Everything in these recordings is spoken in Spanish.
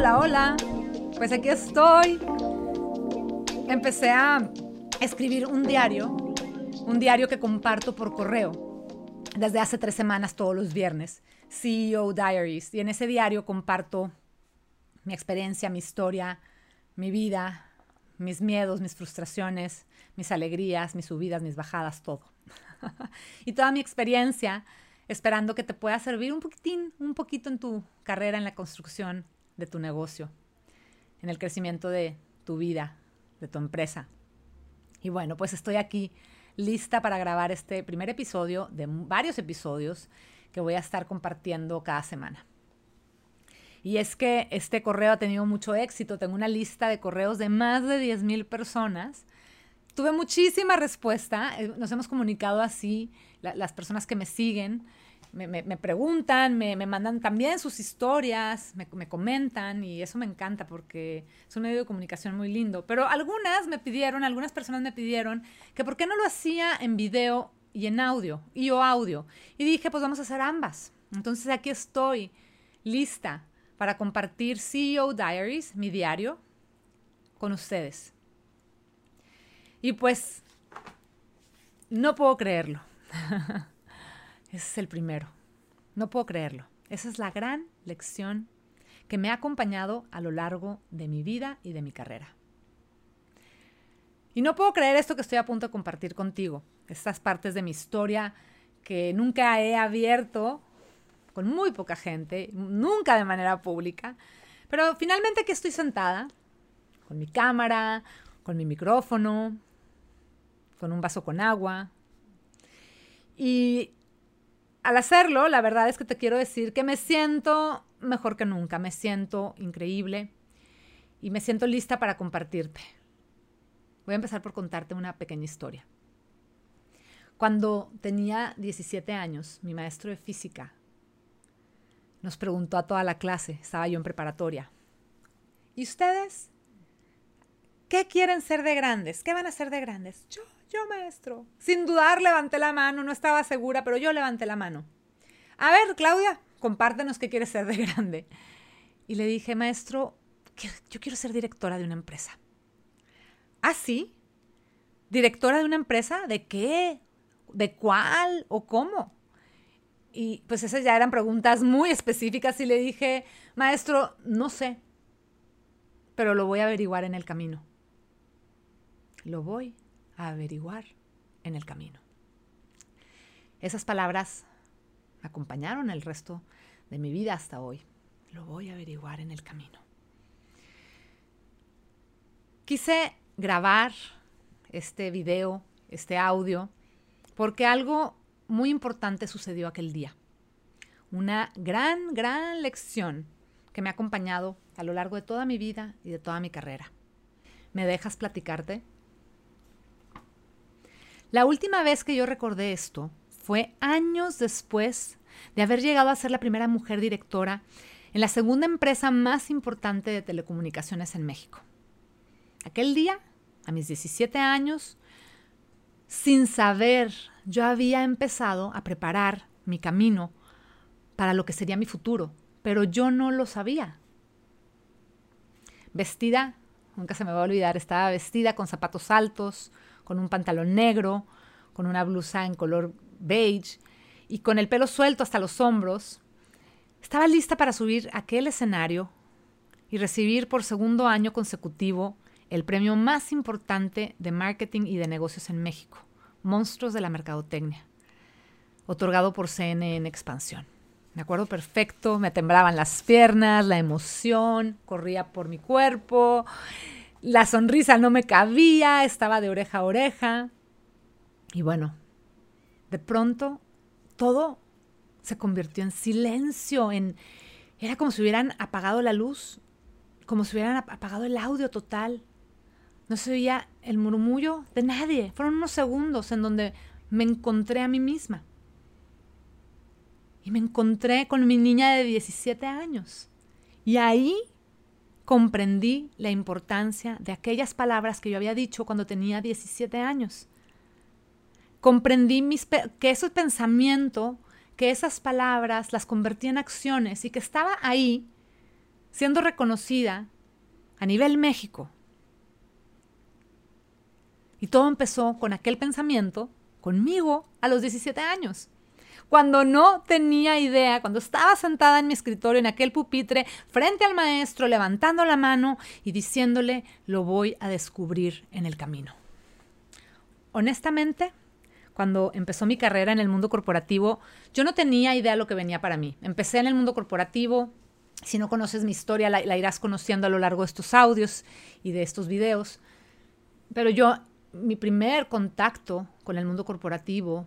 Hola, hola. Pues aquí estoy. Empecé a escribir un diario, un diario que comparto por correo desde hace tres semanas todos los viernes, CEO Diaries. Y en ese diario comparto mi experiencia, mi historia, mi vida, mis miedos, mis frustraciones, mis alegrías, mis subidas, mis bajadas, todo. y toda mi experiencia esperando que te pueda servir un poquitín, un poquito en tu carrera, en la construcción de tu negocio, en el crecimiento de tu vida, de tu empresa. Y bueno, pues estoy aquí lista para grabar este primer episodio de varios episodios que voy a estar compartiendo cada semana. Y es que este correo ha tenido mucho éxito. Tengo una lista de correos de más de 10 mil personas. Tuve muchísima respuesta. Eh, nos hemos comunicado así, las personas que me siguen me, preguntan, me, mandan también sus historias, me, comentan y eso me encanta porque es un medio de comunicación muy lindo. Pero algunas me pidieron, algunas personas me pidieron que por qué no lo hacía en video y en audio, y o audio. Y dije, pues vamos a hacer ambas. Entonces aquí estoy, lista para compartir CEO Diaries, mi diario, con ustedes. Y pues, no puedo creerlo. Ese es el primero. No puedo creerlo. Esa es la gran lección que me ha acompañado a lo largo de mi vida y de mi carrera. Y no puedo creer esto que estoy a punto de compartir contigo, estas partes de mi historia que nunca he abierto con muy poca gente, nunca de manera pública, pero finalmente aquí estoy sentada, con mi cámara, con mi micrófono, con un vaso con agua, y al hacerlo, la verdad es que te quiero decir que me siento mejor que nunca, me siento increíble y me siento lista para compartirte. Voy a empezar por contarte una pequeña historia. Cuando tenía 17 años, mi maestro de física nos preguntó a toda la clase, estaba yo en preparatoria, ¿y ustedes qué quieren ser de grandes? ¿Qué van a ser de grandes? Yo yo, maestro. Sin dudar, levanté la mano, no estaba segura, pero yo levanté la mano. A ver, Claudia, compártenos qué quieres ser de grande. Y le dije, maestro, yo quiero ser directora de una empresa. ¿Ah, sí? ¿Directora de una empresa? ¿De qué? ¿De cuál? ¿O cómo? Y pues esas ya eran preguntas muy específicas y le dije, maestro, no sé, pero lo voy a averiguar en el camino. Lo voy averiguar en el camino. Esas palabras acompañaron el resto de mi vida hasta hoy. Lo voy a averiguar en el camino. Quise grabar este video, este audio, porque algo muy importante sucedió aquel día. Una gran, gran lección que me ha acompañado a lo largo de toda mi vida y de toda mi carrera. ¿Me dejas platicarte la última vez que yo recordé esto fue años después de haber llegado a ser la primera mujer directora en la segunda empresa más importante de telecomunicaciones en México. Aquel día, a mis 17 años, sin saber, yo había empezado a preparar mi camino para lo que sería mi futuro, pero yo no lo sabía. Vestida, nunca se me va a olvidar, estaba vestida con zapatos altos, con un pantalón negro, con una blusa en color beige y con el pelo suelto hasta los hombros, estaba lista para subir aquel escenario y recibir por segundo año consecutivo el premio más importante de marketing y de negocios en México, Monstruos de la Mercadotecnia, otorgado por CNN Expansión. Me acuerdo perfecto, me temblaban las piernas, la emoción corría por mi cuerpo, la sonrisa no me cabía, estaba de oreja a oreja. Y bueno, de pronto todo se convirtió en silencio, en era como si hubieran apagado la luz, como si hubieran apagado el audio total. No se oía el murmullo de nadie. Fueron unos segundos en donde me encontré a mí misma. Y me encontré con mi niña de 17 años. Y ahí comprendí la importancia de aquellas palabras que yo había dicho cuando tenía 17 años. Comprendí que ese pensamiento, que esas palabras las convertí en acciones y que estaba ahí siendo reconocida a nivel México. Y todo empezó con aquel pensamiento conmigo a los 17 años. Cuando no tenía idea, cuando estaba sentada en mi escritorio, en aquel pupitre, frente al maestro, levantando la mano y diciéndole, lo voy a descubrir en el camino. Honestamente, cuando empezó mi carrera en el mundo corporativo, yo no tenía idea de lo que venía para mí. Empecé en el mundo corporativo, si no conoces mi historia, la, irás conociendo a lo largo de estos audios y de estos videos. Pero yo mi primer contacto con el mundo corporativo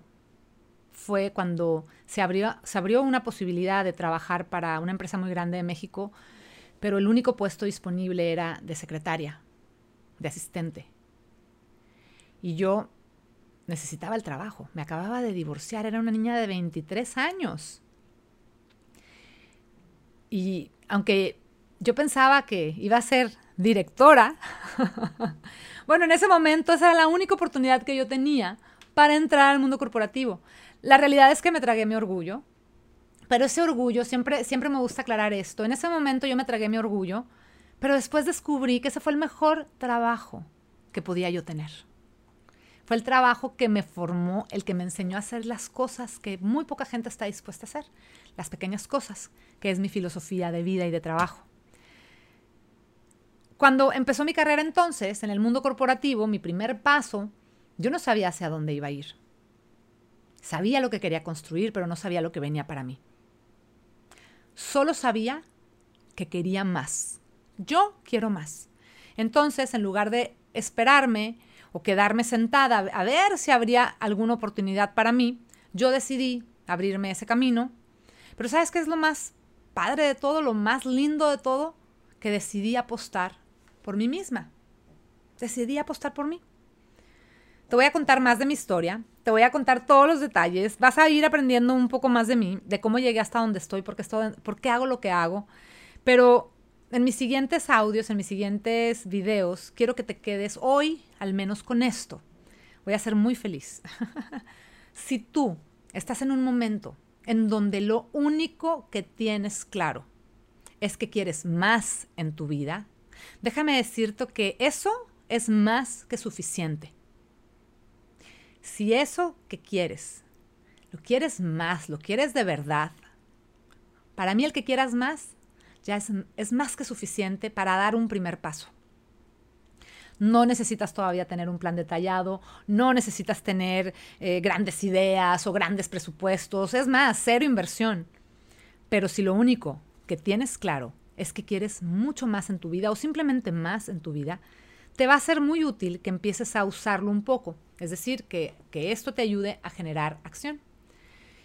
fue cuando se abrió, se abrió una posibilidad de trabajar para una empresa muy grande de México, pero el único puesto disponible era de secretaria, de asistente. Y yo necesitaba el trabajo. Me acababa de divorciar, era una niña de 23 años. Y aunque yo pensaba que iba a ser directora, Bueno, en ese momento esa era la única oportunidad que yo tenía para entrar al mundo corporativo. La realidad es que me tragué mi orgullo, pero ese orgullo, siempre, siempre me gusta aclarar esto, en ese momento yo me tragué mi orgullo, pero después descubrí que ese fue el mejor trabajo que podía yo tener. Fue el trabajo que me formó, el que me enseñó a hacer las cosas que muy poca gente está dispuesta a hacer, las pequeñas cosas, que es mi filosofía de vida y de trabajo. Cuando empezó mi carrera entonces en el mundo corporativo, mi primer paso, yo no sabía hacia dónde iba a ir. Sabía lo que quería construir, pero no sabía lo que venía para mí. Solo sabía que quería más. Yo quiero más. Entonces, en lugar de esperarme o quedarme sentada a ver si habría alguna oportunidad para mí, yo decidí abrirme ese camino. Pero ¿sabes qué es lo más padre de todo, lo más lindo de todo? Que decidí apostar por mí misma. Decidí apostar por mí. Te voy a contar más de mi historia, te voy a contar todos los detalles, vas a ir aprendiendo un poco más de mí, de cómo llegué hasta donde estoy, por qué, hago lo que hago. Pero en mis siguientes audios, en mis siguientes videos, quiero que te quedes hoy al menos con esto. Voy a ser muy feliz. si tú estás en un momento en donde lo único que tienes claro es que quieres más en tu vida, Déjame decirte que eso es más que suficiente. Si eso que quieres, lo quieres más, lo quieres de verdad, para mí el que quieras más ya es, más que suficiente para dar un primer paso. No necesitas todavía tener un plan detallado, no necesitas tener eh, grandes ideas o grandes presupuestos, es más, cero inversión. Pero si lo único que tienes claro es que quieres mucho más en tu vida o simplemente más en tu vida, te va a ser muy útil que empieces a usarlo un poco, es decir, que, esto te ayude a generar acción.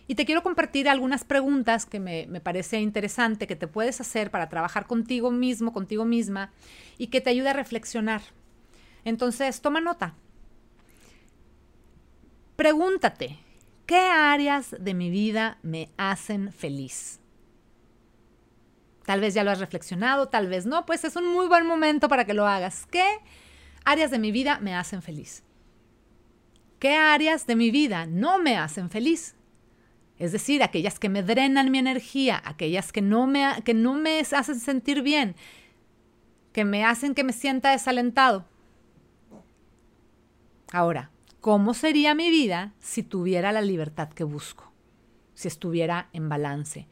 Y te quiero compartir algunas preguntas que me, me, parece interesante que te puedes hacer para trabajar contigo mismo, contigo misma, y que te ayude a reflexionar. Entonces, toma nota. Pregúntate, ¿qué áreas de mi vida me hacen feliz? Tal vez ya lo has reflexionado, tal vez no, pues es un muy buen momento para que lo hagas. ¿Qué áreas de mi vida me hacen feliz? ¿Qué áreas de mi vida no me hacen feliz? Es decir, aquellas que me drenan mi energía, aquellas que no me, que no me hacen sentir bien, que me hacen que me sienta desalentado. Ahora, ¿cómo sería mi vida si tuviera la libertad que busco? Si estuviera en balance,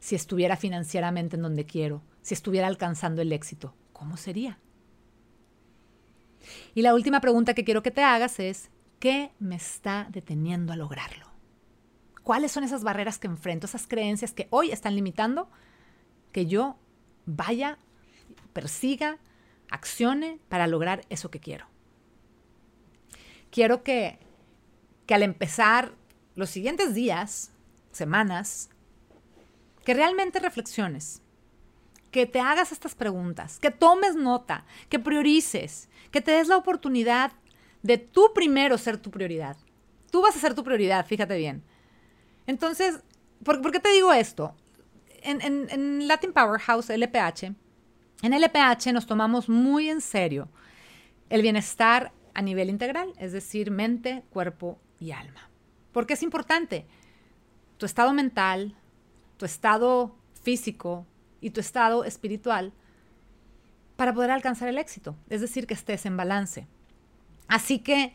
si estuviera financieramente en donde quiero, si estuviera alcanzando el éxito, ¿cómo sería? Y la última pregunta que quiero que te hagas es, ¿qué me está deteniendo a lograrlo? ¿Cuáles son esas barreras que enfrento, esas creencias que hoy están limitando que yo vaya, persiga, accione para lograr eso que quiero? Quiero que, que al empezar los siguientes días, semanas, que realmente reflexiones, que te hagas estas preguntas, que tomes nota, que priorices, que te des la oportunidad de tú primero ser tu prioridad. Tú vas a ser tu prioridad, fíjate bien. Entonces, ¿por, qué te digo esto? En, en Latin Powerhouse, LPH, en LPH nos tomamos muy en serio el bienestar a nivel integral, es decir, mente, cuerpo y alma. Porque es importante tu estado mental, tu estado físico y tu estado espiritual para poder alcanzar el éxito, es decir, que estés en balance. Así que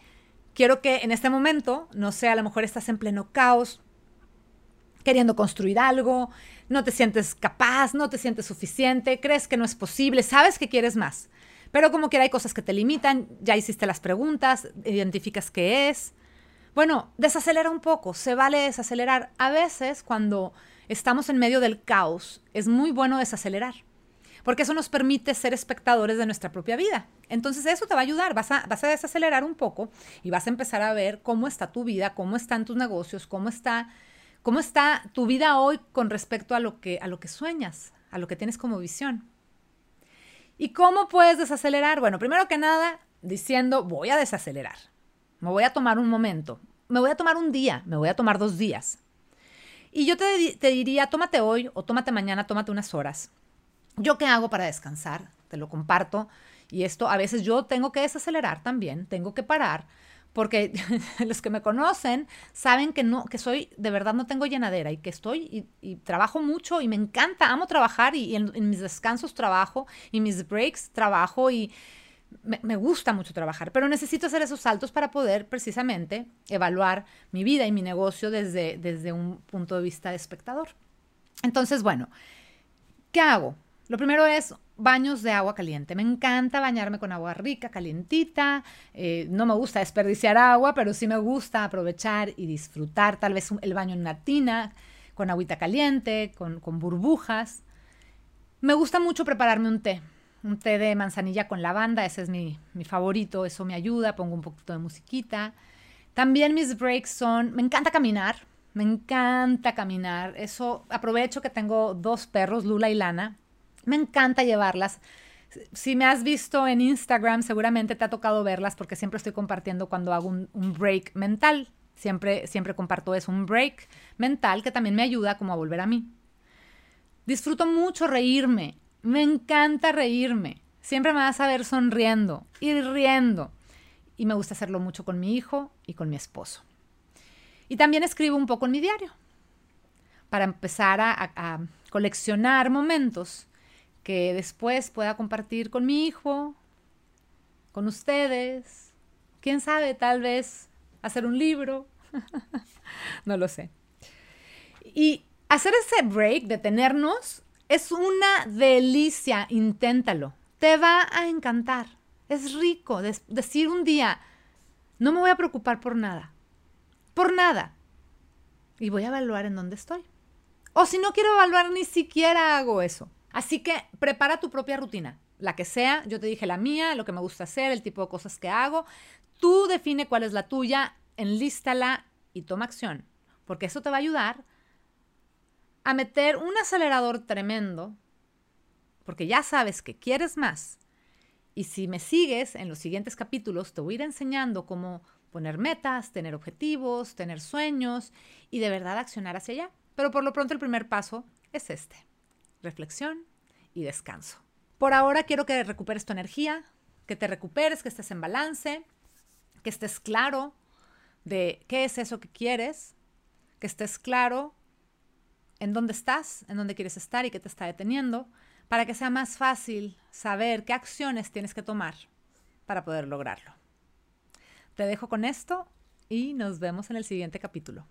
quiero que en este momento, no sé, a lo mejor estás en pleno caos, queriendo construir algo, no te sientes capaz, no te sientes suficiente, crees que no es posible, sabes que quieres más. Pero como quiera hay cosas que te limitan, ya hiciste las preguntas, identificas qué es. Bueno, desacelera un poco, se vale desacelerar. A veces cuando estamos en medio del caos, es muy bueno desacelerar, porque eso nos permite ser espectadores de nuestra propia vida. Entonces eso te va a ayudar, vas a, vas a desacelerar un poco y vas a empezar a ver cómo está tu vida, cómo están tus negocios, cómo está, cómo está tu vida hoy con respecto a lo que, a lo que sueñas, a lo que tienes como visión. ¿Y cómo puedes desacelerar? Bueno, primero que nada, diciendo, voy a desacelerar. Me voy a tomar un momento. Me voy a tomar un día, me voy a tomar dos días. Y yo te, te diría, tómate hoy o tómate mañana, tómate unas horas. ¿Yo qué hago para descansar? Te lo comparto. Y esto a veces yo tengo que desacelerar también, tengo que parar, porque los que me conocen saben que no, que soy, de verdad no tengo llenadera y que estoy y, trabajo mucho y me encanta, amo trabajar y, en, mis descansos trabajo y mis breaks trabajo y me, gusta mucho trabajar, pero necesito hacer esos saltos para poder precisamente evaluar mi vida y mi negocio desde, desde un punto de vista de espectador. Entonces, bueno, ¿qué hago? Lo primero es baños de agua caliente. Me encanta bañarme con agua rica, calientita. Eh, no me gusta desperdiciar agua, pero sí me gusta aprovechar y disfrutar tal vez el baño en una tina, con agüita caliente, con, burbujas. Me gusta mucho prepararme un té, un té de manzanilla con lavanda, ese es mi, mi favorito, eso me ayuda, pongo un poquito de musiquita. También mis breaks son, me encanta caminar, me encanta caminar, eso aprovecho que tengo dos perros, Lula y Lana, me encanta llevarlas. Si me has visto en Instagram, seguramente te ha tocado verlas porque siempre estoy compartiendo cuando hago un, break mental. Siempre, siempre comparto eso, un break mental que también me ayuda como a volver a mí. Disfruto mucho reírme. Me encanta reírme. Siempre me vas a ver sonriendo y riendo. Y me gusta hacerlo mucho con mi hijo y con mi esposo. Y también escribo un poco en mi diario para empezar a coleccionar momentos que después pueda compartir con mi hijo, con ustedes, quién sabe, tal vez hacer un libro, no lo sé. Y hacer ese break, detenernos, es una delicia, inténtalo, te va a encantar, es rico decir un día, no me voy a preocupar por nada, por nada, y voy a evaluar en dónde estoy. O si no quiero evaluar, ni siquiera hago eso. Así que prepara tu propia rutina, la que sea. Yo te dije la mía, lo que me gusta hacer, el tipo de cosas que hago. Tú define cuál es la tuya, enlístala y toma acción, porque eso te va a ayudar a meter un acelerador tremendo, porque ya sabes que quieres más. Y si me sigues en los siguientes capítulos, te voy a ir enseñando cómo poner metas, tener objetivos, tener sueños y de verdad accionar hacia allá. Pero por lo pronto el primer paso es este reflexión y descanso. Por ahora quiero que recuperes tu energía, que te recuperes, que estés en balance, que estés claro de qué es eso que quieres, que estés claro en dónde estás, en dónde quieres estar y qué te está deteniendo, para que sea más fácil saber qué acciones tienes que tomar para poder lograrlo. Te dejo con esto y nos vemos en el siguiente capítulo.